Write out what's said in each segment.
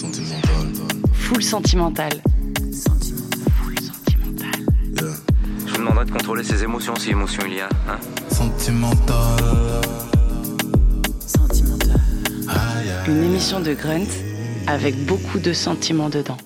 Sentimental. Full sentimental. Full sentimental. Yeah. Je vous demanderai de contrôler ses émotions si émotion il y a. Hein Sentimental. Aïe. Une émission de Grunt avec beaucoup de sentiments dedans.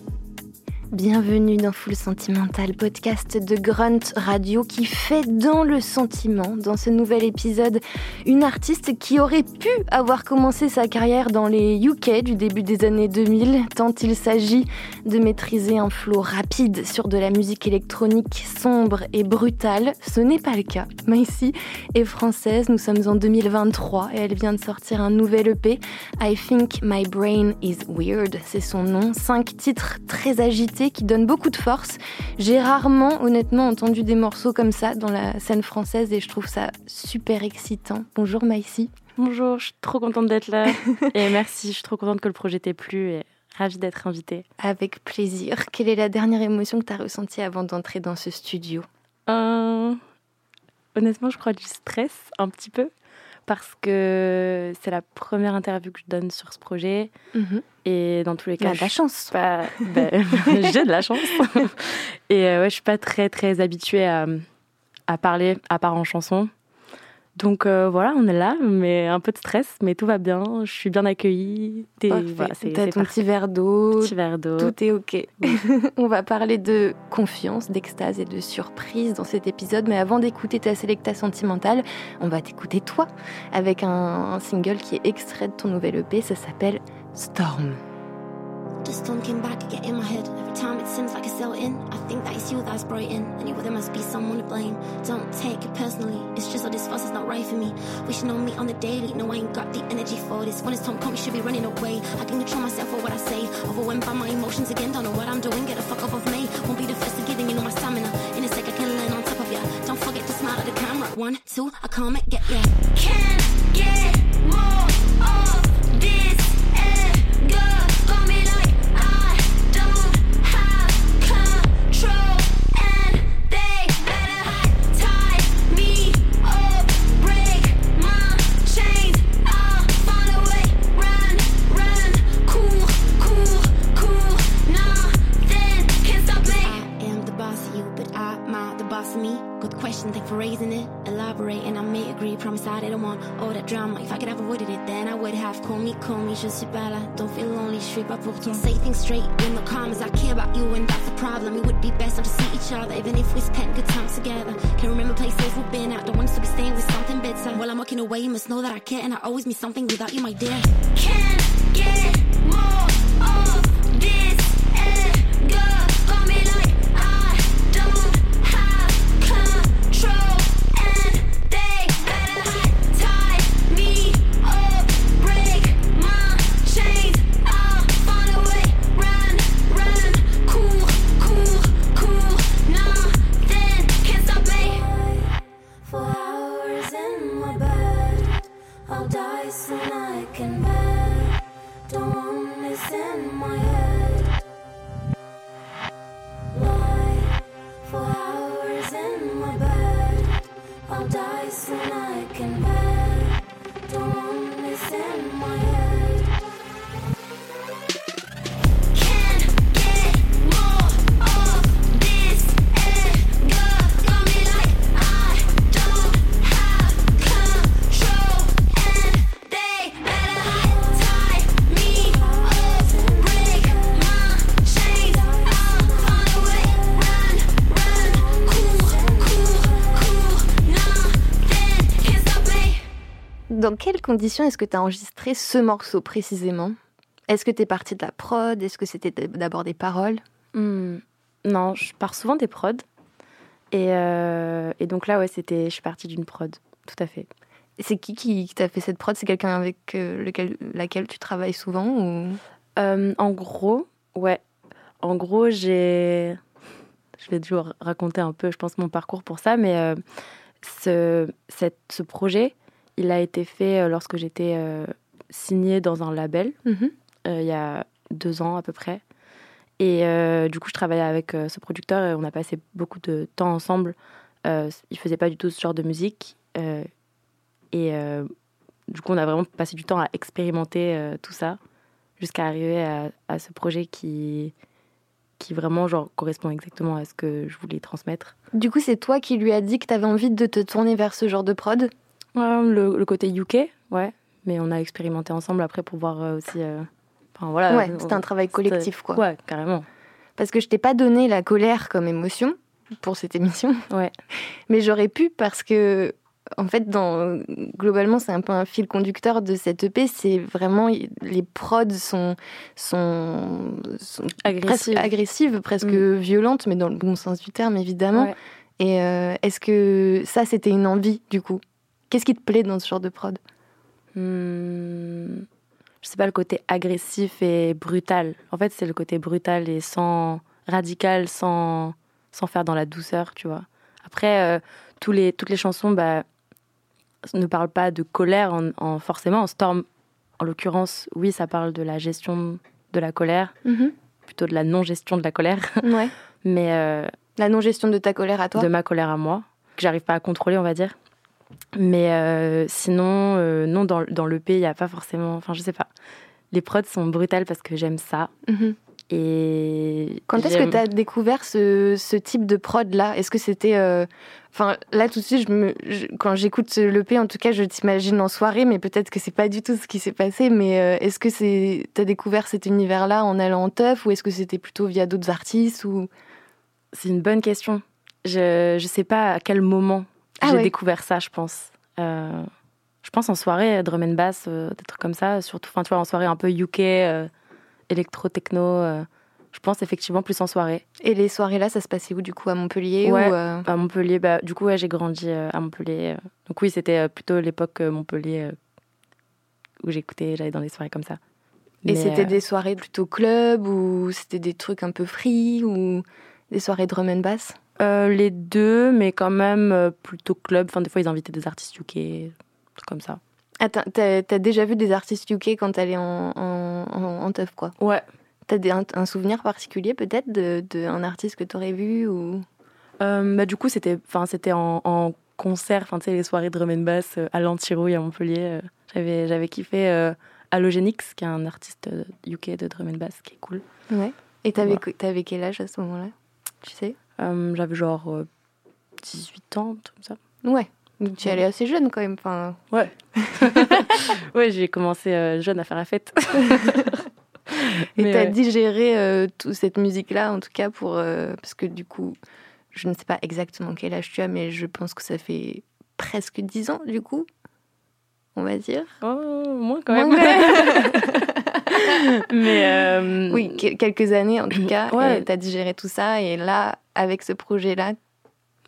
Bienvenue dans Full Sentimental, podcast de Grunt Radio qui fait dans le sentiment, dans ce nouvel épisode, une artiste qui aurait pu avoir commencé sa carrière dans les UK du début des années 2000, tant il s'agit de maîtriser un flow rapide sur de la musique électronique sombre et brutale. Ce n'est pas le cas. Maïsi est française, nous sommes en 2023 et elle vient de sortir un nouvel EP, I Think My Brain Is Weird, c'est son nom. Cinq titres très agités qui donnent beaucoup de force. J'ai rarement, honnêtement, entendu des morceaux comme ça dans la scène française et je trouve ça super excitant. Bonjour Maïsi. Bonjour, je suis trop contente d'être là. et merci, je suis trop contente que le projet t'ait plu et ravie d'être invitée. Avec plaisir. Quelle est la dernière émotion que tu as ressentie avant d'entrer dans ce studio? Euh, Honnêtement, je crois du stress un petit peu parce que c'est la première interview que je donne sur ce projet et dans tous les cas, Bah, de la chance. pas- ben, j'ai de la chance et euh, ouais, je suis pas très très habituée à, à parler à part en chanson. Donc euh, voilà, on est là, mais un peu de stress, mais tout va bien. Je suis bien accueillie. T'es- voilà, c'est- T'as c'est ton petit verre d'eau, Petit verre d'eau. Tout est OK. On va parler de confiance, d'extase et de surprise dans cet épisode. Mais avant d'écouter ta sélecta sentimentale, on va t'écouter toi avec un, un single qui est extrait de ton nouvel EP. Ça s'appelle Storm. The storm came back get in my head. Every time it seems like it's still in. I think that it's you that's brought in. You, there must be someone to blame. Don't take it personally. It's just that this fuss is not right for me. Wishing on me on the daily. No, I ain't got the energy for this. When it's time, come, you should be running away. I can control myself for what I say. Overwhelmed by my emotions again. Don't know what I'm doing. Get the fuck off of me. Won't be the first to give in, you know my stamina. In a sec, I can learn on top of ya. Don't forget to smile at the camera. One, two, I can't get ya. Can't get more Thank for raising it. Elaborate, and I may agree. Promise I didn't want all that drama. If I could have avoided it, then I would have. Call me, call me, je suis pas là. Don't feel lonely, je suis pas pour toi. Say things straight in the comments. I care about you, and that's the problem. It would be best not to see each other, even if we spent good times together. Can remember places we've been at. Don't want us to be staying with something better. While I'm walking away, you must know that I care, and I always miss something without you, my dear. Can't get Dans quelles conditions est-ce que tu as enregistré ce morceau précisément? Est-ce que tu es parti de la prod? Est-ce que c'était d'abord des paroles? Hmm, Non, je pars souvent des prods. Et, euh, et donc là, ouais, c'était, je suis partie d'une prod, tout à fait. C'est qui qui t'a fait cette prod? C'est quelqu'un avec euh, lequel, laquelle tu travailles souvent ou... Euh, en gros, ouais. En gros, j'ai. Je vais toujours raconter un peu, je pense, mon parcours pour ça, mais euh, ce, cette- ce projet, il a été fait euh, lorsque j'étais euh, signée dans un label, Mhm. euh, il y a deux ans à peu près. Et du coup, je travaillais avec ce producteur et on a passé beaucoup de temps ensemble. Il faisait pas du tout ce genre de musique. et du coup, on a vraiment passé du temps à expérimenter euh, tout ça. jusqu'à arriver à, à ce projet qui, qui vraiment genre, correspond exactement à ce que je voulais transmettre. Du coup, c'est toi qui lui as dit que tu avais envie de te tourner vers ce genre de prod? Le, le côté UK, ouais. Mais on a expérimenté ensemble après pour voir euh, aussi. euh, Enfin voilà. Ouais, c'était un travail collectif, quoi. Ouais, carrément. Parce que je t'ai pas donné la colère comme émotion pour cette émission, Ouais. mais j'aurais pu parce que, en fait, dans, globalement, c'est un peu un fil conducteur de cette EP. C'est vraiment les prods sont sont, sont presque Agressive. agressives, presque Mm. violentes, mais dans le bon sens du terme, évidemment. Ouais. Et euh, est-ce que ça, c'était une envie, du coup? Qu'est-ce qui te plaît dans ce genre de prod? Hmm, je sais pas, le côté agressif et brutal. En fait, c'est le côté brutal et sans radical, sans, sans faire dans la douceur, tu vois. Après, euh, tous les, toutes les chansons bah, ne parlent pas de colère en, en- forcément. En Storm, en l'occurrence, oui, ça parle de la gestion de la colère, plutôt de la non-gestion de la colère, Ouais. mais euh, La non-gestion de ta colère à toi de ma colère à moi, que j'arrive pas à contrôler, on va dire. Mais euh, sinon, euh, non, dans, dans l'EP, il n'y a pas forcément. Enfin, je sais pas. Les prods sont brutales parce que j'aime ça. Mhm. Et. Quand est-ce que tu as découvert ce, ce type de prod-là Est-ce que c'était... euh, Enfin, là, tout de suite, je me, je- quand j'écoute l'EP, en tout cas, je t'imagine en soirée, mais peut-être que c'est pas du tout ce qui s'est passé. Mais euh, est-ce que c'est t'as découvert cet univers-là en allant en teuf ou est-ce que c'était plutôt via d'autres artistes ou... C'est une bonne question. Je ne sais pas à quel moment Ah j'ai ouais. découvert ça, je pense. Euh, je pense en soirée, drum and bass, euh, des trucs comme ça. Surtout, enfin, tu vois, en soirée un peu UK, euh, électro-techno. euh, je pense effectivement plus en soirée. Et les soirées-là, ça se passait où, du coup, à Montpellier Ouais. ou, À Montpellier, bah, du coup, ouais, j'ai grandi à Montpellier. Donc oui, c'était plutôt l'époque Montpellier où j'écoutais, j'allais dans des soirées comme ça. Et Mais, c'était des soirées plutôt club ou c'était des trucs un peu free ou des soirées drum and bass? Euh, les deux, mais quand même euh, plutôt club. Enfin, des fois, ils invitaient des artistes UK, trucs comme ça. Attends, t'as t'as déjà vu des artistes UK quand t'allais en, en, en, en teuf, quoi? Ouais. T'as des- un, un souvenir particulier peut-être d'un de, un artiste que t'aurais vu ou... Euh, bah, du coup, c'était, c'était en, en concert, enfin, tu sais, les soirées drum and bass à l'Antirouille à Montpellier. j'avais, j'avais kiffé euh, Halogenix, qui est un artiste UK de drum and bass qui est cool. Ouais. Et t'avais t'avais quel âge à ce moment-là? Tu sais? Euh, j'avais genre euh, 18 ans, truc comme ça. Ouais. Donc tu y allais assez jeune quand même. Enfin, Ouais. ouais, j'ai commencé euh, jeune à faire la fête. et t'as ouais. digéré euh, toute cette musique-là, en tout cas, pour, parce que du coup, je ne sais pas exactement quel âge tu as, mais je pense que ça fait presque 10 ans, du coup, on va dire. Oh, moins quand Moins même. Mais euh, Oui, que- quelques années en tout cas. Ouais. Tu as digéré tout ça, et là, avec ce projet-là,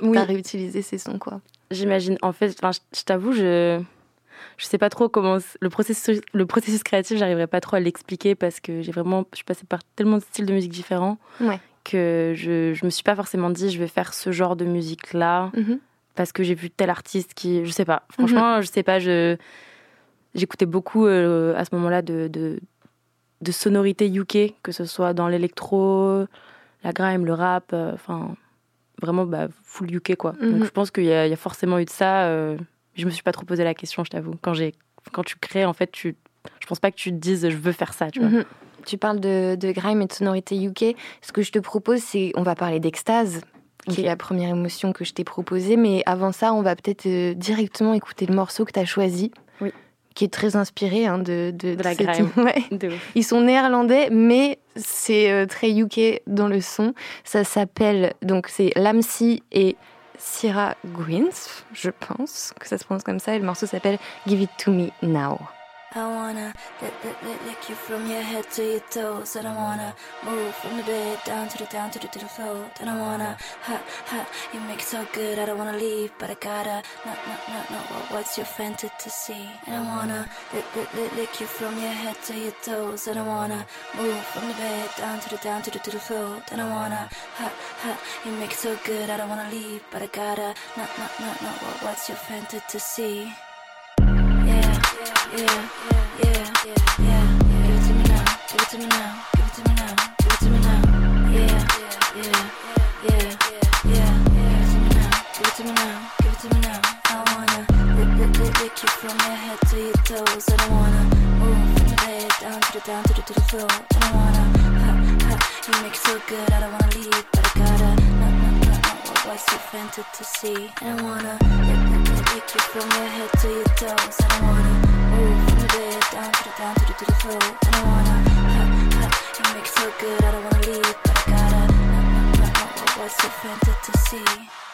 oui, tu as réutilisé ces sons, quoi. j'imagine. En fait, je, t'avoue, je je sais pas trop comment le processus le processus créatif, j'arriverai pas trop à l'expliquer parce que j'ai vraiment je suis passée par tellement de styles de musique différents Ouais. que je je me suis pas forcément dit je vais faire ce genre de musique là Mhm. parce que j'ai vu tel artiste qui je sais pas franchement je sais pas je j'écoutais beaucoup euh, à ce moment-là de, de de sonorités UK que ce soit dans l'électro la grime le rap euh, enfin vraiment bah, full UK quoi Mhm. donc je pense qu'il y, y a forcément eu de ça euh, je me suis pas trop posé la question je t'avoue quand quand tu crées en fait tu je pense pas que tu te dises je veux faire ça tu vois Mhm. Tu parles de, de grime et de sonorité UK. Ce que je te propose, c'est on va parler d'extase, qui est la première émotion que je t'ai proposée. Mais avant ça, on va peut-être euh, directement écouter le morceau que tu as choisi, Oui. qui est très inspiré hein, de, de, De la grime. Ouais. Ils sont néerlandais, mais c'est euh, très UK dans le son. Ça s'appelle, donc c'est Lamsi et Syrah Greens, je pense que ça se prononce comme ça. Et le morceau s'appelle Give It To Me Now. I wanna lick, lick, lick, lick you from your head to your toes. I don't wanna move from the bed down to the down to the to the floor. Then I wanna ha ha. You make it so good. I don't wanna leave, but I gotta. No no no no. What, what's your fantasy? To see? And I wanna lick, lick, lick, lick you from your head to your toes. I don't wanna uh-huh. move from the bed down to the down to the to the floor. Then I wanna uh-huh. ha ha. You make it so good. I don't wanna leave, but I gotta. No no no no. What, what's your fantasy? Yeah, yeah, yeah, yeah. Yeah, yeah. Give it to me now, give it to me now, give it to me now, give it to me now. Yeah, yeah, yeah, yeah. Now, give it to me now, give it to me now. I wanna lick, lick, lick, lick you from your head to your toes. I wanna move from the bed down to the down to the to the floor. I wanna ha ha, you make it so good. I don't wanna leave, but I gotta. No what's your fantasy? And I wanna lick, lick, lick, lick you from your head to your toes. I don't wanna move from the bed down to the down to the to the floor. I wanna ha ha, you make it so good. I don't wanna leave, but I gotta. No no no no, what's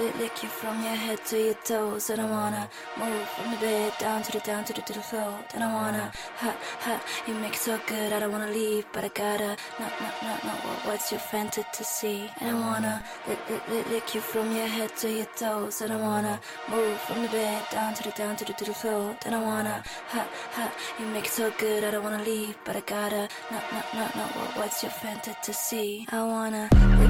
fantasy? Lick you from your head to your toes. And I wanna move from the bed down to the down to the to the floor. Then I wanna ha ha. You make it so good. I don't wanna leave, but I gotta. No no no what- What's your fantasy? To see. And I wanna lick, lick, lick, lick you from your head to your toes. And I wanna move from the bed down to the down to the to the floor. Then I wanna ha ha. You make it so good. I don't wanna leave, but I gotta. No no no no. what- What's your fantasy? To see. I wanna lick,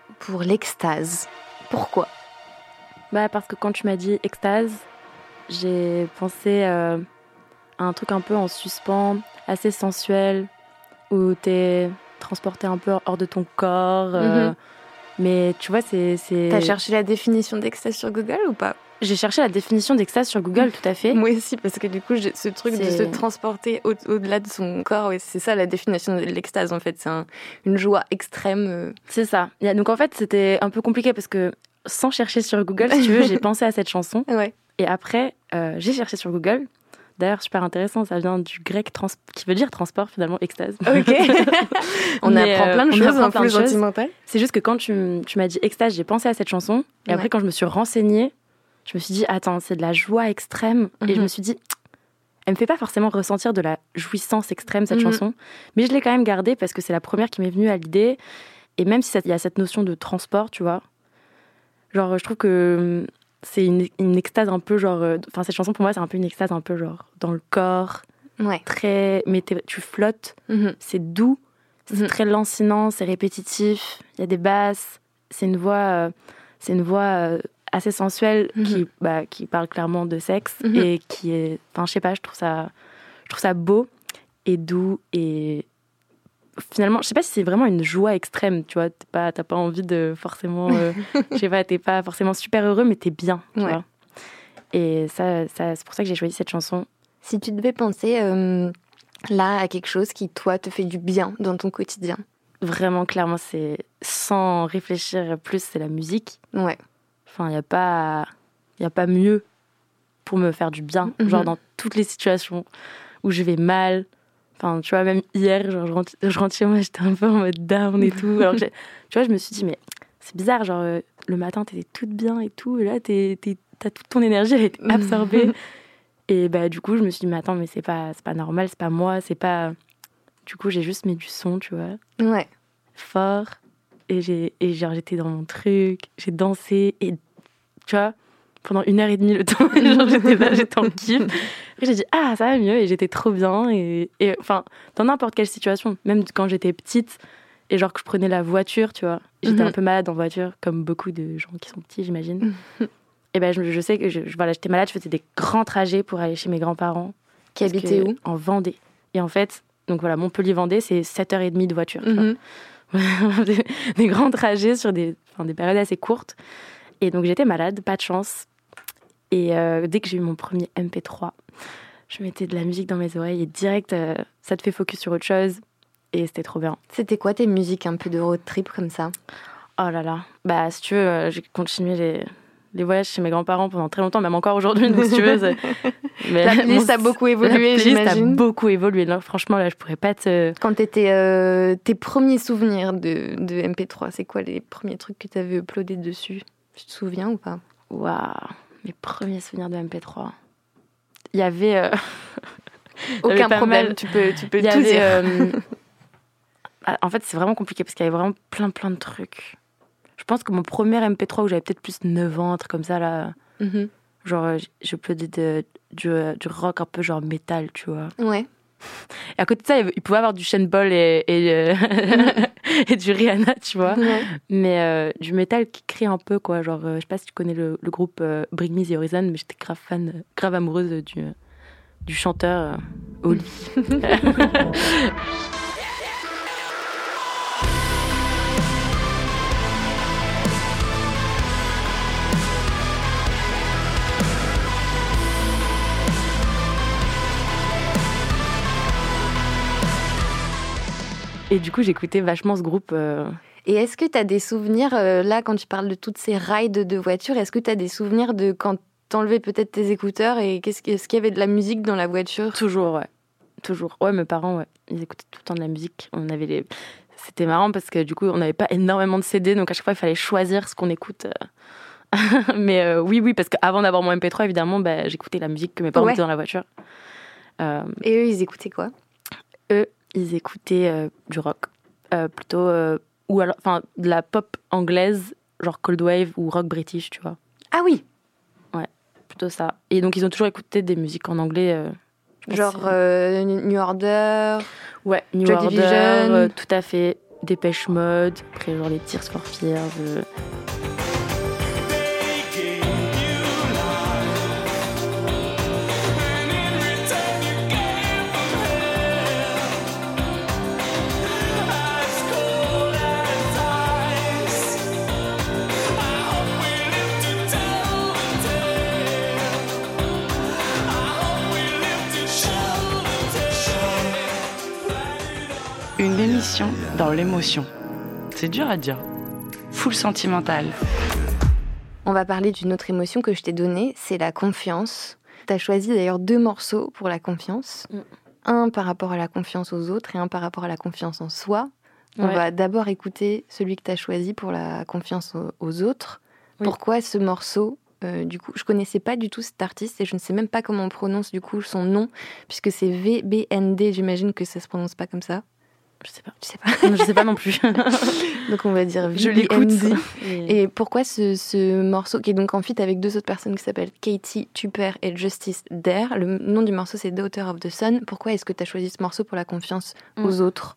pour l'extase. Pourquoi? Bah parce que quand tu m'as dit extase, j'ai pensé euh, à un truc un peu en suspens, assez sensuel, où t'es transporté un peu hors de ton corps. euh, Mhm. Mais tu vois, c'est... c'est- T'as cherché la définition d'extase sur Google ou pas? J'ai cherché la définition d'extase sur Google, tout à fait. Moi aussi, parce que du coup, ce truc de se transporter au- au-delà de son corps, ouais, c'est ça la définition de l'extase en fait. C'est un- une joie extrême. euh. C'est ça. Donc en fait, c'était un peu compliqué parce que sans chercher sur Google, si tu veux, j'ai pensé à cette chanson. Ouais. Et après, euh, j'ai cherché sur Google. D'ailleurs, super intéressant, ça vient du grec trans qui veut dire transport finalement, extase. Ok. on Mais, apprend plein de choses en plus. C'est juste que quand tu, m'as dit extase, j'ai pensé à cette chanson. Et Ouais. après, quand je me suis renseignée, je me suis dit, attends, c'est de la joie extrême. Et je Mhm. me suis dit, elle me fait pas forcément ressentir de la jouissance extrême, cette Mhm. chanson. Mais je l'ai quand même gardée parce que c'est la première qui m'est venue à l'idée. Et même si il y a cette notion de transport, tu vois, genre, je trouve que hum, c'est une, une extase un peu genre. euh, Enfin, cette chanson pour moi, c'est un peu une extase un peu genre dans le corps, Ouais. très. Mais tu flottes Mhm. c'est doux, c'est très lancinant, c'est répétitif, il y a des basses, c'est une voix, euh, c'est une voix euh, assez sensuelle Mhm. qui, bah, qui parle clairement de sexe Mhm. et qui est, enfin je sais pas, je trouve ça, je trouve ça beau et doux et finalement, je sais pas si c'est vraiment une joie extrême, tu vois, t'es pas, t'as pas envie de forcément, euh, je sais pas, t'es pas forcément super heureux, mais t'es bien, tu Ouais. vois. Et ça, ça c'est pour ça que j'ai choisi cette chanson. Si tu devais penser euh, là à quelque chose qui toi te fait du bien dans ton quotidien. Vraiment, clairement, c'est sans réfléchir plus, c'est la musique. Ouais. Enfin, il n'y a, pas- y a pas mieux pour me faire du bien. Mhm. Genre, dans toutes les situations où je vais mal. Enfin, tu vois, même hier, genre, je, rentre, je rentre chez moi, j'étais un peu en mode down et tout. Alors, que tu vois, je me suis dit, mais c'est bizarre, genre, euh, le matin, t'étais toute bien et tout. Et là, t'as toute ton énergie, elle est absorbée. et bah, du coup, je me suis dit, mais attends, mais c'est pas, c'est pas normal, c'est pas moi, c'est pas. Du coup, j'ai juste mis du son, tu vois Ouais. fort et j'ai et genre j'étais dans mon truc j'ai dansé et tu vois pendant une heure et demie le temps j'étais là j'étais en kiff. Et j'ai dit ah ça va mieux et j'étais trop bien et, et enfin dans n'importe quelle situation même quand j'étais petite et genre que je prenais la voiture tu vois. J'étais Mhm. un peu malade en voiture comme beaucoup de gens qui sont petits j'imagine. Et ben je, je sais que je, voilà j'étais malade je faisais des grands trajets pour aller chez mes grands-parents. Qui que- où? en Vendée. Et en fait donc voilà Montpellier-Vendée c'est 7h30 de voiture tu vois. Mhm. des, des grands trajets sur des, enfin, des périodes assez courtes. Et donc j'étais malade, pas de chance. Et euh, dès que j'ai eu mon premier MP3, je mettais de la musique dans mes oreilles et direct, euh, ça te fait focus sur autre chose. Et c'était trop bien. C'était quoi tes musiques un peu de road trip comme ça? Oh là là. Bah, si tu veux, euh, j'ai continué les, les voyages chez mes grands-parents pendant très longtemps, même encore aujourd'hui, donc si tu veux. Mais La playlist mon- a beaucoup la évolué, playlist a j'imagine. beaucoup évolué. Là, franchement, là, je pourrais pas te. Quand t'étais euh, tes premiers souvenirs de, de MP3, c'est quoi les premiers trucs que t'avais uploadés dessus? Tu te souviens ou pas? Waouh, mes premiers souvenirs de MP3. Il y avait. euh, Aucun problème, mal. tu peux, tu peux y tout avait, dire. euh, ah, En fait, c'est vraiment compliqué parce qu'il y avait vraiment plein, plein de trucs. Je pense que mon premier MP3 où j'avais peut-être plus 9 ans, un truc comme ça, là. Mhm. Genre, euh, je de, du, euh, du rock un peu genre métal, tu vois. Ouais. Et à côté de ça, il pouvait y avoir du Shane Ball et, et, euh, et du Rihanna, tu vois. Ouais. Mais euh, du métal qui crie un peu, quoi. Genre, euh, je sais pas si tu connais le, le groupe Bring Me the Horizon, mais j'étais grave fan, grave amoureuse du, du chanteur Oli. Et du coup, j'écoutais vachement ce groupe. euh, Et est-ce que tu as des souvenirs, euh, là, quand tu parles de toutes ces rides de voiture, est-ce que tu as des souvenirs de quand t'enlevais peut-être tes écouteurs et qu'est-ce que- est-ce qu'il y avait de la musique dans la voiture? Toujours, ouais. Toujours. Ouais, mes parents, ouais. Ils écoutaient tout le temps de la musique. On avait les... C'était marrant parce que du coup, on n'avait pas énormément de CD, donc à chaque fois, il fallait choisir ce qu'on écoute. euh. Mais euh, oui, oui, parce qu'avant d'avoir mon MP3, évidemment, bah, j'écoutais la musique que mes parents Ouais. écoutaient dans la voiture. Euh, Et eux, ils écoutaient quoi? Ils écoutaient euh, du rock. Euh, plutôt. euh, ou alors. Enfin, de la pop anglaise, genre Cold Wave ou rock british, tu vois. Ah oui, Plutôt ça. Et donc, ils ont toujours écouté des musiques en anglais. genre New Order. Ouais, New Joy Order, Division. tout à fait. Dépêche Mode, après genre les Tears for Fears. Une émission dans l'émotion. C'est dur à dire. Full sentimental. On va parler d'une autre émotion que je t'ai donnée, c'est la confiance. Tu as choisi d'ailleurs deux morceaux pour la confiance. Mm. Un par rapport à la confiance aux autres et un par rapport à la confiance en soi. On Ouais. va d'abord écouter celui que tu as choisi pour la confiance aux, aux autres. Oui. Pourquoi ce morceau euh, du coup, je connaissais pas du tout cet artiste et je ne sais même pas comment on prononce du coup son nom, puisque c'est VBND. J'imagine que ça se prononce pas comme ça. Je sais pas. Je sais pas. Non, je sais pas non plus. Donc on va dire je l'écoute. Et... Pourquoi ce, ce morceau qui est donc en feat avec deux autres personnes qui s'appellent Katie Tupper et Justice Dare? Le nom du morceau c'est Daughter of the Sun. Pourquoi est-ce que tu as choisi ce morceau pour la confiance Mm. aux autres?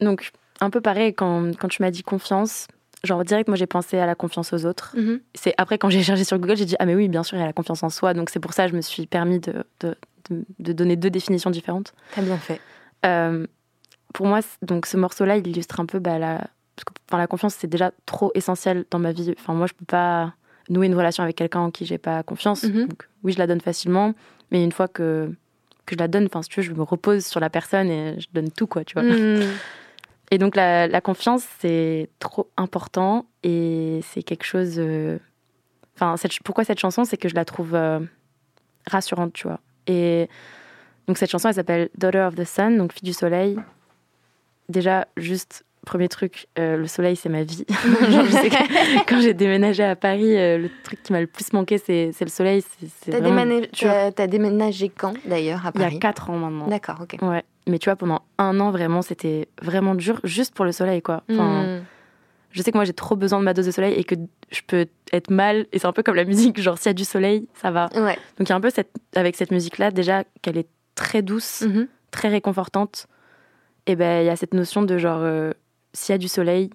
Donc, un peu pareil, quand, quand tu m'as dit confiance, genre direct, moi j'ai pensé à la confiance aux autres. C'est après, quand j'ai cherché sur Google, j'ai dit Ah, mais oui, bien sûr, il y a la confiance en soi. Donc, c'est pour ça que je me suis permis de, de, de- de donner deux définitions différentes. T'as bien fait. Euh, pour moi, donc ce morceau-là, il illustre un peu bah, la, parce que, enfin, la confiance, c'est déjà trop essentiel dans ma vie. Enfin, moi, je peux pas nouer une relation avec quelqu'un en qui j'ai pas confiance. Mhm. Donc, oui, je la donne facilement, mais une fois que, que je la donne, enfin, si tu veux, je me repose sur la personne et je donne tout, quoi, tu vois. Mm. Et donc, la, la confiance, c'est trop important et c'est quelque chose. euh, Enfin, cette- pourquoi cette chanson C'est que je la trouve euh, rassurante, tu vois. Et donc, cette chanson, elle s'appelle Daughter of the Sun, donc fille du soleil. Déjà, juste, premier truc, euh, le soleil, c'est ma vie. Genre, je sais que quand j'ai déménagé à Paris, euh, le truc qui m'a le plus manqué, c'est c'est le soleil. C'est- c'est T'as déménagé, dur. t'as- t'as déménagé quand d'ailleurs à Il y a Paris 4 ans maintenant. D'accord, ok. Ouais. Mais tu vois, pendant un an, vraiment, c'était vraiment dur, juste pour le soleil, quoi. Enfin, Mm. je sais que moi j'ai trop besoin de ma dose de soleil et que je peux être mal et c'est un peu comme la musique genre s'il y a du soleil ça va Ouais. donc il y a un peu cette, avec cette musique là déjà qu'elle est très douce Mhm. très réconfortante et ben il y a cette notion de genre euh, s'il y a du soleil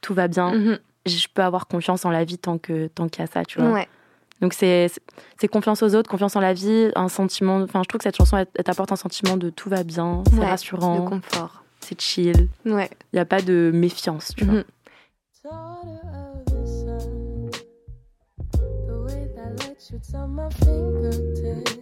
tout va bien Mhm. je peux avoir confiance en la vie tant que tant qu'il y a ça tu vois Ouais. donc c'est confiance aux autres confiance en la vie un sentiment enfin je trouve que cette chanson elle, elle t'apporte un sentiment de tout va bien c'est Ouais, rassurant De confort. c'est chill Ouais. il y a pas de méfiance tu vois Mhm. Daughter of the sun, the way that light shoots on my fingertips.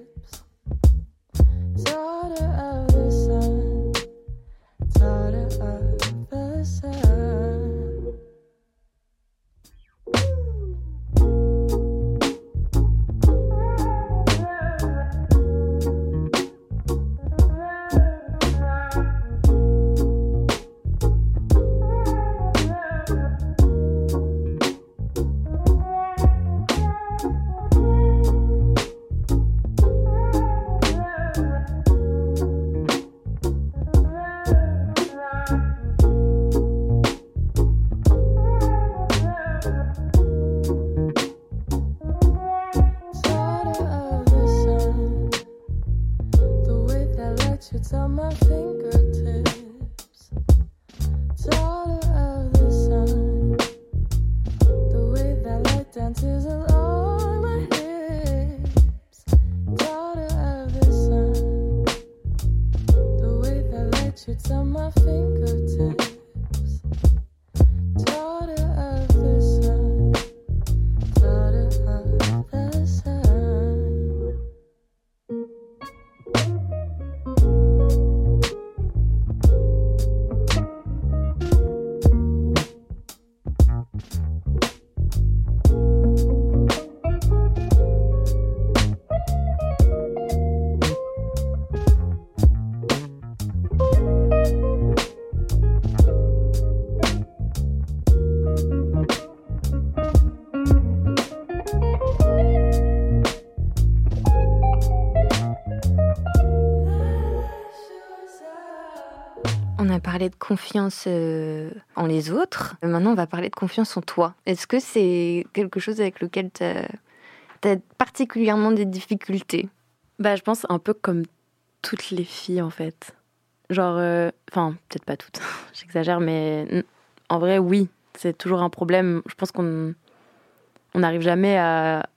confiance euh, en les autres. Maintenant, on va parler de confiance en toi. Est-ce que c'est quelque chose avec lequel tu as, particulièrement des difficultés? Bah, je pense un peu comme toutes les filles, en fait. Genre, euh, enfin, peut-être pas toutes, j'exagère, mais en vrai, oui, c'est toujours un problème. Je pense qu'on on n'arrive jamais à.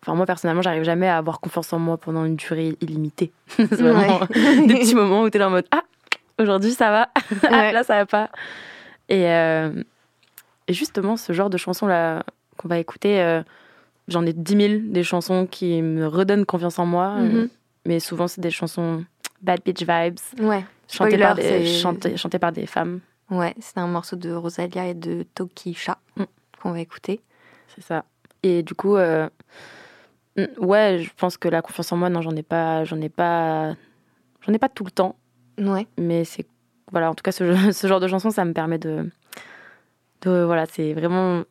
Enfin, moi, personnellement, j'arrive jamais à avoir confiance en moi pendant une durée illimitée. c'est vraiment des petits moments où tu es là en mode Ah, aujourd'hui ça va, Ouais. là ça va pas. Et, euh, et justement, ce genre de chansons-là qu'on va écouter, euh, j'en ai 10 000 des chansons qui me redonnent confiance en moi. euh, Mhm. mais souvent, c'est des chansons bad bitch vibes, Ouais. chantées Spoiler, par, des, c'est- chantées, chantées par des femmes. Ouais, c'est un morceau de Rosalia et de Tokisha Mm. qu'on va écouter. C'est ça. Et du coup, euh, mm, ouais, je pense que la confiance en moi, non, j'en ai pas, j'en ai pas, j'en ai pas tout le temps. Ouais. mais c'est voilà en tout cas ce, ce genre de chanson ça me permet de de voilà c'est vraiment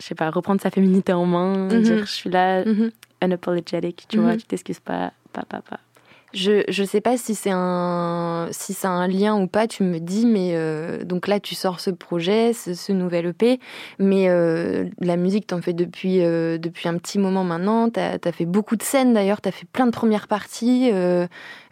je sais pas reprendre sa féminité en main Mhm. dire je suis là Mhm. unapologetic tu Mhm. vois tu t'excuses pas pas pas pas Je je sais pas si c'est un si c'est un lien ou pas. Tu me dis, mais euh, donc là tu sors ce projet, ce, ce nouvel EP, mais euh, la musique t'en fais depuis euh, depuis un petit moment maintenant. T'as as fait beaucoup de scènes d'ailleurs. T'as fait plein de premières parties.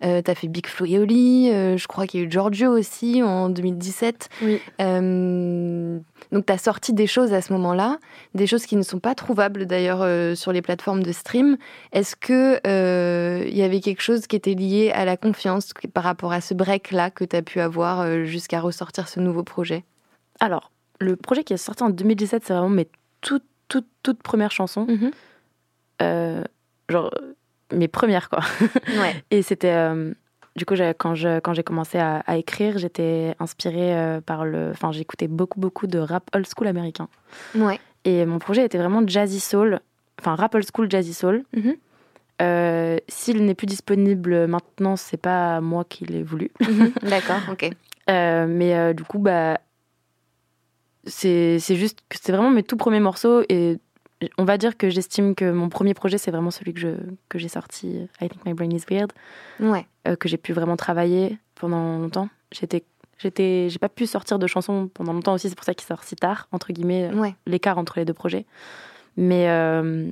Euh, euh, t'as fait Big Flo et Oli. euh, je crois qu'il y a eu Giorgio aussi en 2017. Oui. Euh, donc t'as sorti des choses à ce moment-là, des choses qui ne sont pas trouvables d'ailleurs euh, sur les plateformes de stream. Est-ce que euh, il y avait quelque chose qui était lié à la confiance par rapport à ce break-là que tu as pu avoir euh, jusqu'à ressortir ce nouveau projet? Alors le projet qui est sorti en 2017 c'est vraiment mes toutes toutes toutes premières chansons Euh, genre euh, mes premières quoi Ouais. et c'était euh, du coup j'ai- quand je quand j'ai commencé à, à écrire j'étais inspirée euh, par le enfin j'écoutais beaucoup beaucoup de rap old school américain Ouais. Et mon projet était vraiment jazzy soul, enfin rap old school jazzy soul. Mhm. Euh, S'il n'est plus disponible maintenant, c'est pas moi qui l'ai voulu. D'accord, ok. Mais du coup, bah, c'est c'est juste que c'est vraiment mes tout premiers morceaux et on va dire que j'estime que mon premier projet, c'est vraiment celui que je- que j'ai sorti, I Think My Brain is Weird, Ouais. euh, que j'ai pu vraiment travailler pendant longtemps. J'étais, j'étais, j'ai pas pu sortir de chansons pendant longtemps aussi, c'est pour ça qu'il sort si tard, entre guillemets, Ouais. l'écart entre les deux projets. Mais euh,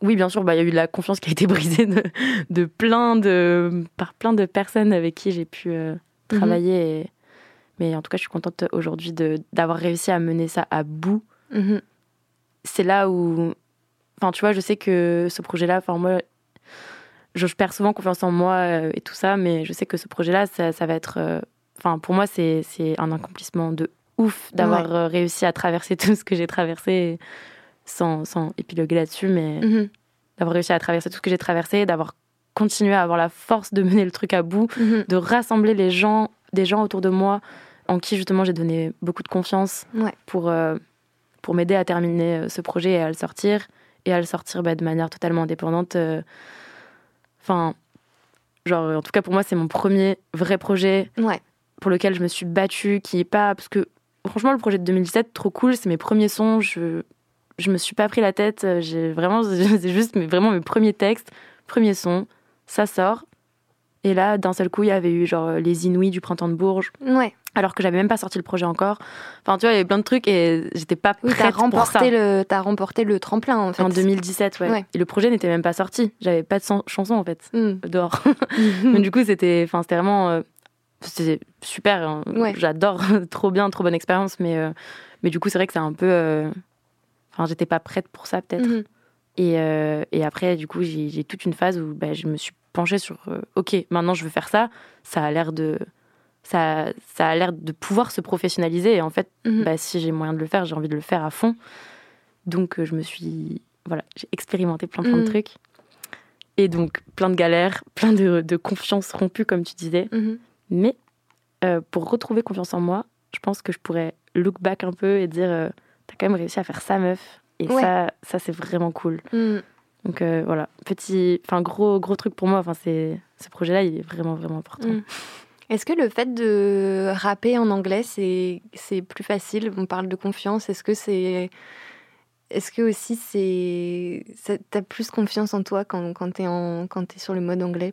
oui, bien sûr, bah, il y a eu de la confiance qui a été brisée de, de plein de, par plein de personnes avec qui j'ai pu euh, travailler. et- mais en tout cas, je suis contente aujourd'hui de- d'avoir réussi à mener ça à bout. Mhm. C'est là où. Enfin, tu vois, je sais que ce projet-là, enfin, moi, je, je perds souvent confiance en moi euh, et tout ça, mais je sais que ce projet-là, ça, ça va être. euh, Enfin, pour moi, c'est un accomplissement de ouf d'avoir euh, réussi à traverser tout ce que j'ai traversé sans, sans épiloguer là-dessus. Mais, Mhm. d'avoir réussi à traverser tout ce que j'ai traversé, d'avoir continué à avoir la force de mener le truc à bout, Mhm. de rassembler les gens, des gens autour de moi en qui justement j'ai donné beaucoup de confiance Ouais. pour, euh, pour m'aider à terminer euh, ce projet et à le sortir, et à le sortir bah, de manière totalement indépendante. euh. Enfin, genre, en tout cas pour moi, c'est mon premier vrai projet Ouais. pour lequel je me suis battue, qui est pas. Parce que franchement, le projet de 2017, trop cool, c'est mes premiers sons, je, je me suis pas pris la tête, euh, j'ai vraiment. C'est juste mais vraiment mes premiers textes, premiers sons, ça sort. Et là, d'un seul coup, il y avait eu genre les Inouïs du printemps de Bourges, Ouais. alors que j'avais même pas sorti le projet encore. Enfin, tu vois, il y avait plein de trucs et j'étais pas Oui, t'as prête pour ça. remporté, le, t'as remporté le tremplin, en fait. En 2017, ouais. Ouais. Et le projet n'était même pas sorti. J'avais pas de chanson en fait Mm. dehors. Mais du coup, c'était, enfin, c'était vraiment, euh, c'était super. hein. Ouais. J'adore, trop bien, trop bonne expérience. Mais, euh, mais du coup, c'est vrai que c'est un peu, euh, enfin, j'étais pas prête pour ça peut-être. Mhm. Et, euh, et après, du coup, j'ai j'ai toute une phase où bah, je me suis penchée sur, euh, ok, maintenant je veux faire ça. Ça a l'air de, ça, ça a l'air de pouvoir se professionnaliser. Et en fait, Mhm. bah, si j'ai moyen de le faire, j'ai envie de le faire à fond. Donc, euh, je me suis, voilà, j'ai expérimenté plein, plein Mhm. de trucs. Et donc, plein de galères, plein de, de confiance rompue, comme tu disais. Mhm. Mais euh, pour retrouver confiance en moi, je pense que je pourrais look back un peu et dire, t'as quand même réussi à faire ça, meuf. Et Ouais. ça, ça c'est vraiment cool. Donc euh, voilà, petit, enfin gros, gros truc pour moi. Enfin c'est, ce projet-là, il est vraiment, vraiment important. Mm. Est-ce que le fait de rapper en anglais, c'est, c'est plus facile? On parle de confiance. Est-ce que c'est. Est-ce que aussi c'est. T'as plus confiance en toi quand, quand t'es en, quand t'es sur le mode anglais?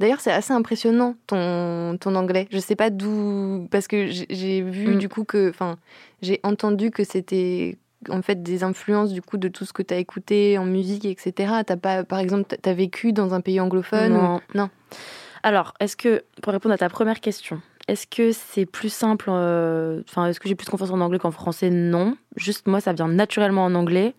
D'ailleurs, c'est assez impressionnant ton, ton anglais. Je sais pas d'où. Parce que j'ai, j'ai vu Mm. du coup que. Enfin, j'ai entendu que c'était en fait des influences du coup de tout ce que t'as écouté en musique, etc. T'as pas, par exemple, t'as- vécu dans un pays anglophone Non. ou- Non. Alors, est-ce que, pour répondre à ta première question, est-ce que c'est plus simple, euh, enfin, est-ce que j'ai plus confiance en anglais qu'en français? Non. Juste, moi, ça vient naturellement en anglais.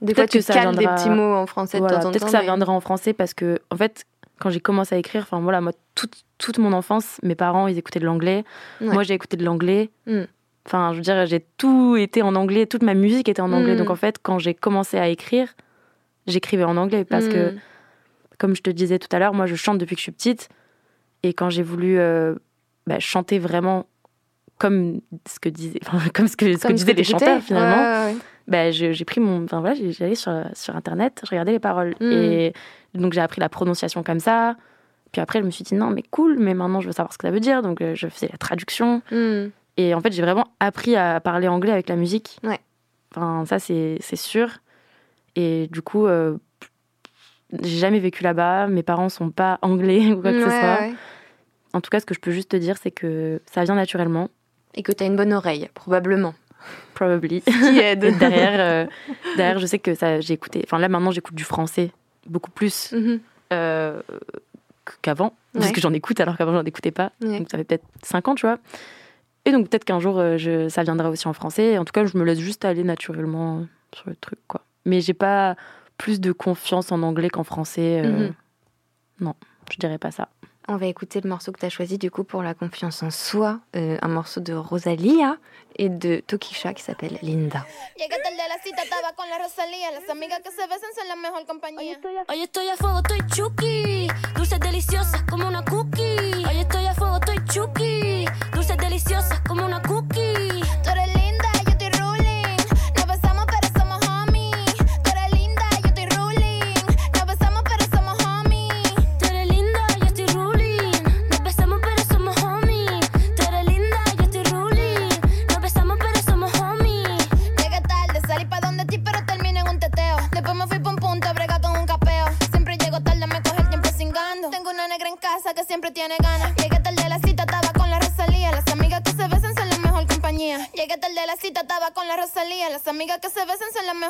Des fois, Peut-être tu que ça cales viendra- des petits mots en français de temps en temps. Peut-être que ça mais- viendra en français parce que, en fait, quand j'ai commencé à écrire, enfin voilà, moi, toute, toute mon enfance, mes parents, ils écoutaient de l'anglais. Ouais. Moi, j'ai écouté de l'anglais. Mm. Enfin, je veux dire, j'ai tout été en anglais, toute ma musique était en anglais. Mm. Donc, en fait, quand j'ai commencé à écrire, j'écrivais en anglais parce que, Mm. comme je te disais tout à l'heure, moi, je chante depuis que je suis petite. Et quand j'ai voulu euh, bah, chanter vraiment comme ce que disaient, comme ce que, ce que Comme disaient les chanteurs, finalement, Ouais, ouais, ouais. bah, j'ai pris mon. Enfin voilà, j'allais sur, sur internet, je regardais les paroles. Mm. Et donc j'ai appris la prononciation comme ça. Puis après, je me suis dit non, mais cool, mais maintenant je veux savoir ce que ça veut dire. Donc euh, je faisais la traduction. Et en fait, j'ai vraiment appris à parler anglais avec la musique. Ouais. Enfin, ça, c'est sûr. Et du coup, euh, j'ai jamais vécu là-bas. Mes parents sont pas anglais ou quoi que ce soit. ouais. En tout cas, ce que je peux juste te dire, c'est que ça vient naturellement, Et que t'as une bonne oreille, probablement. probably. Qui aide. Et derrière, euh, derrière, je sais que ça, j'ai écouté. Enfin, là, maintenant, j'écoute du français beaucoup plus Mhm. euh, qu'avant, parce Ouais. que j'en écoute alors qu'avant, j'en écoutais pas. Donc, ça fait peut-être 5 ans, tu vois. Donc, peut-être qu'un jour, euh, je, ça viendra aussi en français. En tout cas, je me laisse juste aller naturellement sur le truc, quoi. Mais j'ai pas plus de confiance en anglais qu'en français. euh, Mhm. Non, je dirais pas ça. On va écouter le morceau que tu as choisi du coup pour la confiance en soi, euh, un morceau de Rosalia et de Tokisha qui s'appelle Linda. Rosalía. Las amigas que se besan son la mejor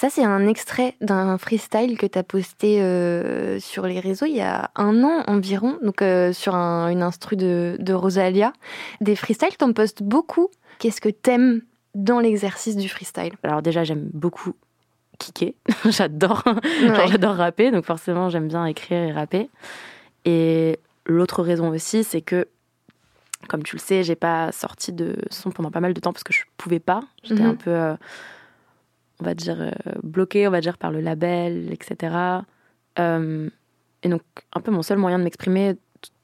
Ça, c'est un extrait d'un freestyle que tu as posté euh, sur les réseaux il y a un an environ, donc euh, sur un- une instru de, de Rosalia. Des freestyles, t'en postes beaucoup. Qu'est-ce que t'aimes dans l'exercice du freestyle? Alors déjà, j'aime beaucoup kicker. j'adore. Ouais. j'adore rapper, donc forcément, j'aime bien écrire et rapper. Et l'autre raison aussi, c'est que, comme tu le sais, j'ai pas sorti de son pendant pas mal de temps parce que je pouvais pas. J'étais Mhm. un peu, euh, on va dire, euh, bloquée, on va dire, par le label, etc. Euh, et donc, un peu mon seul moyen de m'exprimer,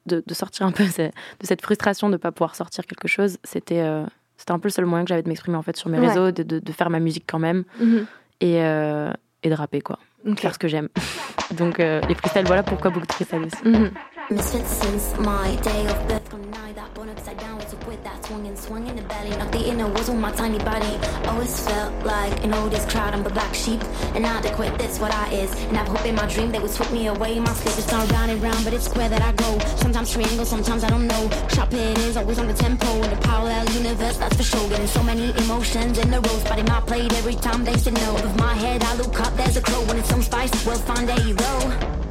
de, de sortir un peu de cette frustration de ne pas pouvoir sortir quelque chose, c'était euh, c'était un peu le seul moyen que j'avais de m'exprimer en fait sur mes Ouais. réseaux, de, de- de faire ma musique quand même Mhm. et, euh, et de rapper quoi, Ok. faire ce que j'aime. Donc les freestyles, voilà pourquoi beaucoup de freestyles aussi. Mhm. Misfit since my day of birth. Gonna deny that born upside down was a with that swung and swung in the belly. Not the inner was on my tiny body. Always felt like an oldest crowd. I'm a black sheep, inadequate. That's what I is. And I've hope in my dream they would sweep me away. My sleep is round and round, but it's square that I go. Sometimes triangle, sometimes I don't know. Sharp it is always on the tempo in the parallel universe. That's for sure. Getting so many emotions in the rose, but in my plate every time they say no. With my head, I look up. There's a crow when it's some spice. Well, fine, there you go.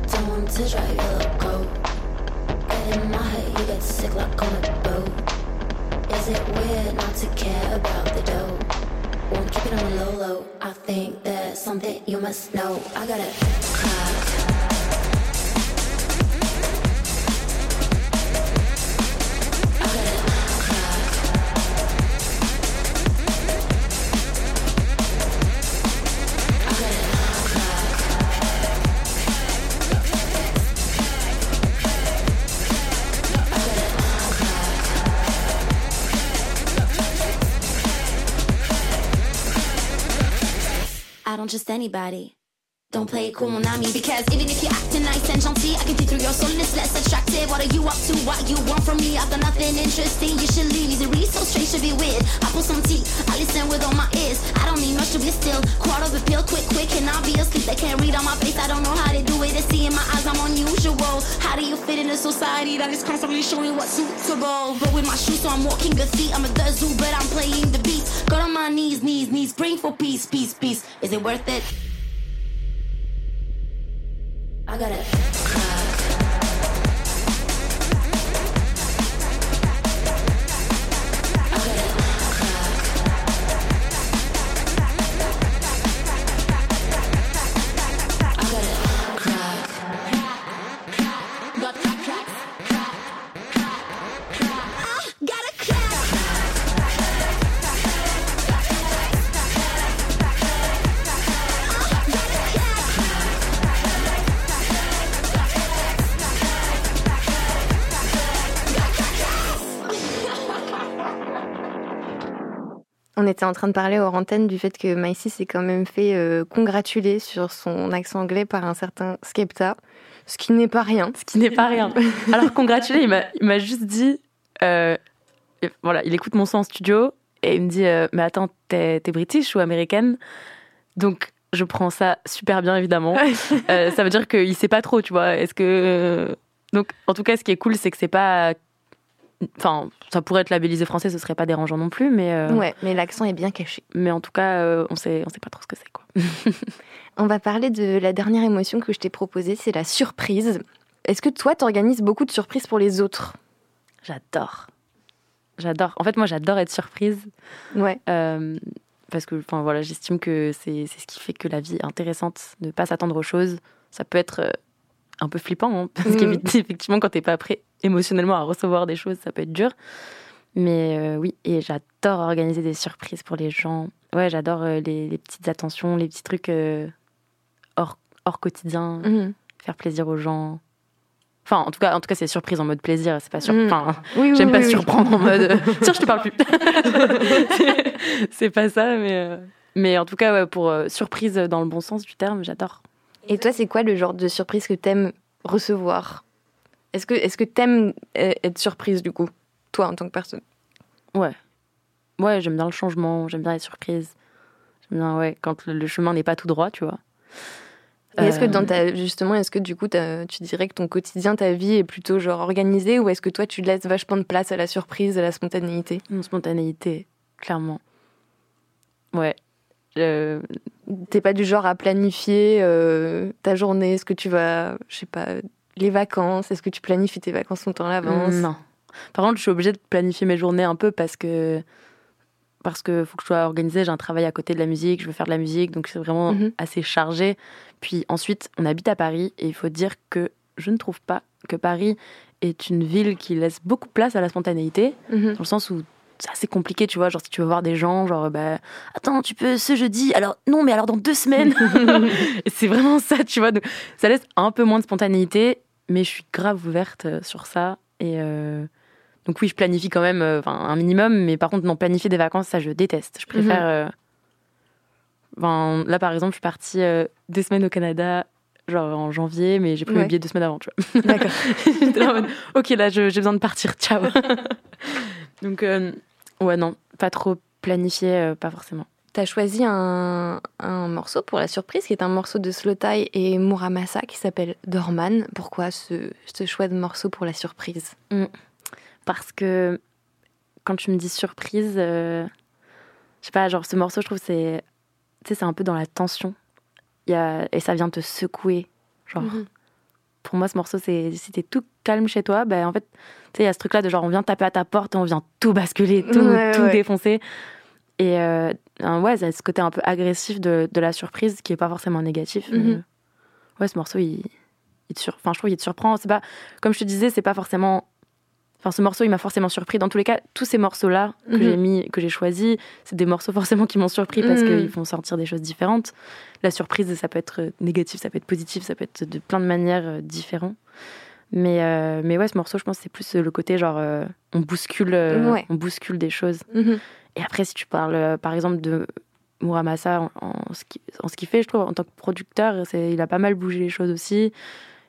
Don't want to drive your loco. In my head, you get sick like on a boat. Is it weird not to care about the dough? Won't keep it on the low low. I think there's something you must know. I gotta. I not just anybody. Don't play cool, mon ami. Because even if you're acting nice and gentil, I can see through your soul it's less attractive. What are you up to? What you want from me? I've got nothing interesting. You should leave. Really so strange to be weird? I put some tea. I listen with all my ears. I don't need much to be still. Quarter of a pill, quick, quick, and I'll be. They can't read on my face. I don't know how they do it. They see in my eyes I'm unusual. How do you fit in a society that is constantly showing what's suitable? But with my shoes, so I'm walking the feet. I'm at the zoo, but I'm playing the beat. Got on my knees, knees, knees, praying for peace, peace, peace. Is it worth it? I gotta cry. On était en train de parler hors antenne du fait que Maïsy s'est quand même fait euh, congratuler sur son accent anglais par un certain Skepta, ce qui n'est pas rien. Ce qui n'est pas rien. Alors congratulé, il m'a, juste dit, euh, voilà, il écoute mon son en studio et il me dit, euh, mais attends, t'es, t'es british ou américaine? Donc je prends ça super bien évidemment. Ça veut dire qu'il sait pas trop, tu vois. Est-ce que donc en tout cas, ce qui est cool, c'est que c'est pas, enfin, ça pourrait être labellisé français, ce serait pas dérangeant non plus, mais euh, Ouais, mais l'accent est bien caché. mais en tout cas, euh, on sait, on sait pas trop ce que c'est quoi. On va parler de la dernière émotion que je t'ai proposée, c'est la surprise. est-ce que toi, t'organises beaucoup de surprises pour les autres? J'adore. J'adore. En fait, moi, j'adore être surprise. Ouais. Euh, parce que enfin, voilà, j'estime que c'est c'est ce qui fait que la vie est intéressante, ne pas s'attendre aux choses. Ça peut être un peu flippant, hein, parce qu'effectivement, quand t'es pas prêt émotionnellement à recevoir des choses, ça peut être dur. Mais euh, oui, et j'adore organiser des surprises pour les gens. Ouais, j'adore euh, les, les petites attentions, les petits trucs euh, hors, hors quotidien, Mhm. faire plaisir aux gens. Enfin, en tout cas, en tout cas, c'est surprise en mode plaisir. C'est pas sur... Enfin, Oui, oui, J'aime oui, pas oui. surprendre en mode tiens, je te parle plus. C'est- pas ça, mais, mais en tout cas, ouais, pour euh, surprise dans le bon sens du terme, j'adore. Et toi, c'est quoi le genre de surprise que t'aimes recevoir? Est-ce que est-ce que t'aimes euh, être surprise du coup, toi en tant que personne? Ouais. Ouais, j'aime bien le changement, j'aime bien les surprises. J'aime bien, ouais, quand le, le chemin n'est pas tout droit, tu vois. Et est-ce que Euh, dans ta justement, est-ce que du coup, tu dirais que ton quotidien, ta vie est plutôt genre organisée ou est-ce que toi, tu laisses vachement de place à la surprise, à la spontanéité? Une spontanéité, clairement. Ouais. Euh, T'es pas du genre à planifier euh, ta journée, ce que tu vas, je sais pas, les vacances. Est-ce que tu planifies tes vacances longtemps à l'avance? Non. Par contre, je suis obligée de planifier mes journées un peu parce que parce que faut que je sois organisée. J'ai un travail à côté de la musique, je veux faire de la musique, donc c'est vraiment Mhm. assez chargé. Puis ensuite, on habite à Paris et il faut dire que je ne trouve pas que Paris est une ville qui laisse beaucoup de place à la spontanéité, Mhm. dans le sens où c'est assez compliqué, tu vois. Genre, si tu veux voir des gens, genre, bah, attends, tu peux ce jeudi, alors non, mais alors dans deux semaines. C'est vraiment ça, tu vois. Donc, ça laisse un peu moins de spontanéité, mais je suis grave ouverte euh, sur ça. Et euh, donc, oui, je planifie quand même euh, un minimum, mais par contre, non, planifier des vacances, ça, je déteste. Je préfère. Mhm. enfin, là, par exemple, je suis partie euh, deux semaines au Canada. Genre en janvier, mais j'ai pris Ouais. mes billets deux semaines avant, tu vois. D'accord. Ok, là, j'ai besoin de partir, ciao. Donc, euh, ouais, non, pas trop planifié, euh, pas forcément. T'as choisi un, un morceau pour la surprise qui est un morceau de Slotai et Muramasa qui s'appelle Dorman. Pourquoi ce, ce choix de morceau pour la surprise? Parce que quand tu me dis surprise, euh, je sais pas, genre ce morceau, je trouve, c'est, tu c'est un peu dans la tension. Il y a, et ça vient te secouer. Genre, Mhm. pour moi, ce morceau, c'est si t'es tout calme chez toi, ben en fait, tu sais, il y a ce truc-là de genre, on vient taper à ta porte et on vient tout basculer, tout, Ouais, tout ouais. défoncer. Et euh, ouais, ce côté un peu agressif de, de la surprise qui est pas forcément négatif. Mhm. euh, ouais, ce morceau, il, il te sur... enfin, je trouve qu'il te surprend. C'est pas, comme je te disais, c'est pas forcément. Enfin, ce morceau, il m'a forcément surpris. Dans tous les cas, tous ces morceaux-là que Mhm. j'ai mis, que j'ai choisis, c'est des morceaux forcément qui m'ont surpris parce Mhm. qu'ils font sortir des choses différentes. La surprise, ça peut être négatif, ça peut être positif, ça peut être de plein de manières euh, différentes. Mais, euh, mais ouais, ce morceau, je pense, c'est plus euh, le côté genre, euh, on bouscule, euh, Ouais. on bouscule des choses. Mhm. Et après, si tu parles, par exemple, de Muramasa en, en ce qui- en ce qu'il fait, je trouve, en tant que producteur, c'est- il a pas mal bougé les choses aussi.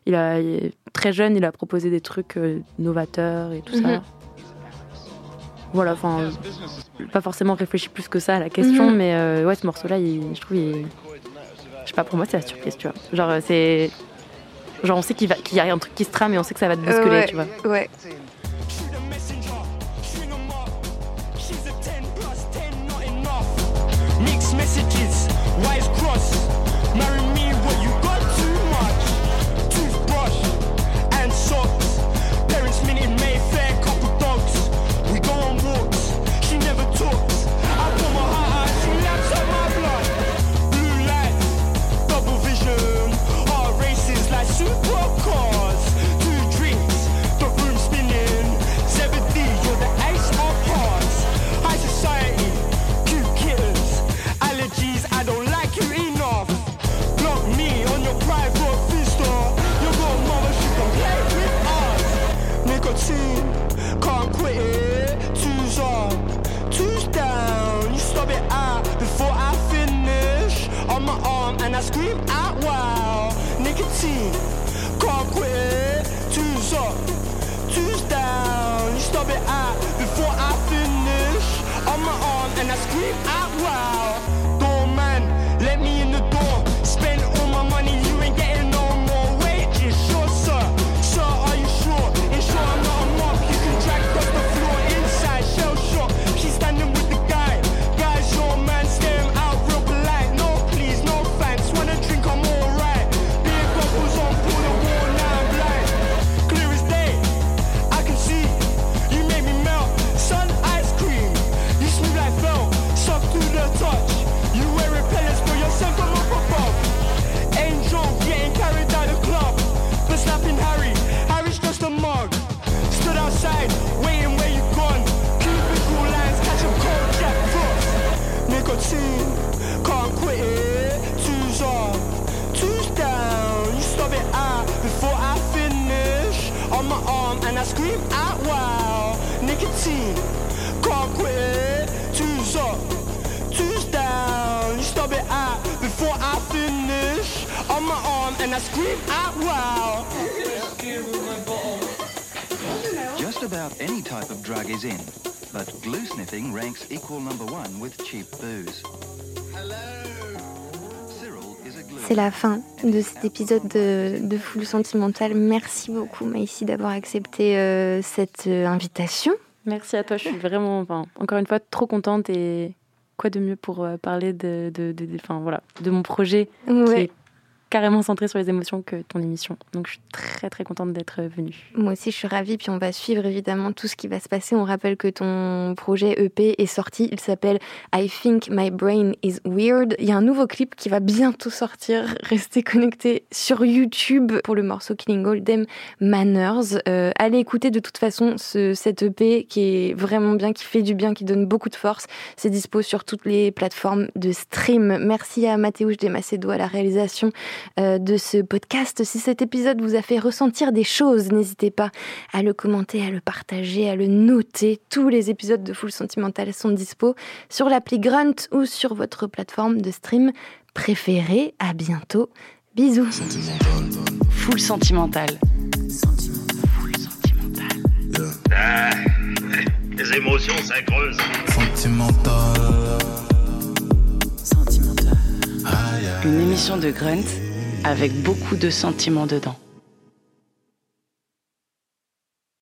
Il a, il est très jeune, il a proposé des trucs novateurs et tout ça. Mhm. Voilà, enfin, pas forcément réfléchi plus que ça à la question, Mhm. mais ouais, ce morceau-là, il- je trouve, il- je sais pas, pour moi, c'est la surprise, tu vois. Genre, c'est. Genre, on sait qu'il y a un truc qui se trame et on sait que ça va te bousculer, ouais. tu vois. Ouais. De cet épisode de, de Full Sentimental. Merci beaucoup Maïsi d'avoir accepté euh, cette euh, invitation. Merci à toi, je suis vraiment, enfin, encore une fois, trop contente et quoi de mieux pour euh, parler de, de, de, de- enfin, voilà, de mon projet qui Ouais. est carrément centré sur les émotions que ton émission. Donc je suis très très contente d'être venue. Moi aussi, je suis ravie. Puis on va suivre évidemment tout ce qui va se passer. On rappelle que ton projet EP est sorti. Il s'appelle I Think My Brain is Weird. Il y a un nouveau clip qui va bientôt sortir. Restez connectés sur YouTube pour le morceau Killing All Them Manners. Euh, allez écouter de toute façon ce, cet EP qui est vraiment bien, qui fait du bien, qui donne beaucoup de force. C'est dispo sur toutes les plateformes de stream. Merci à Mathéouche Desmacedo à la réalisation de ce podcast. Si cet épisode vous a fait ressentir des choses, n'hésitez pas à le commenter, à le partager, à le noter. Tous les épisodes de Full Sentimental sont dispo sur l'appli Grunt ou sur votre plateforme de stream préférée. À bientôt. Bisous. Full sentimental. Full sentimental. Ah, les émotions, ça creuse. Sentimental. Une émission de Grunt avec beaucoup de sentiments dedans.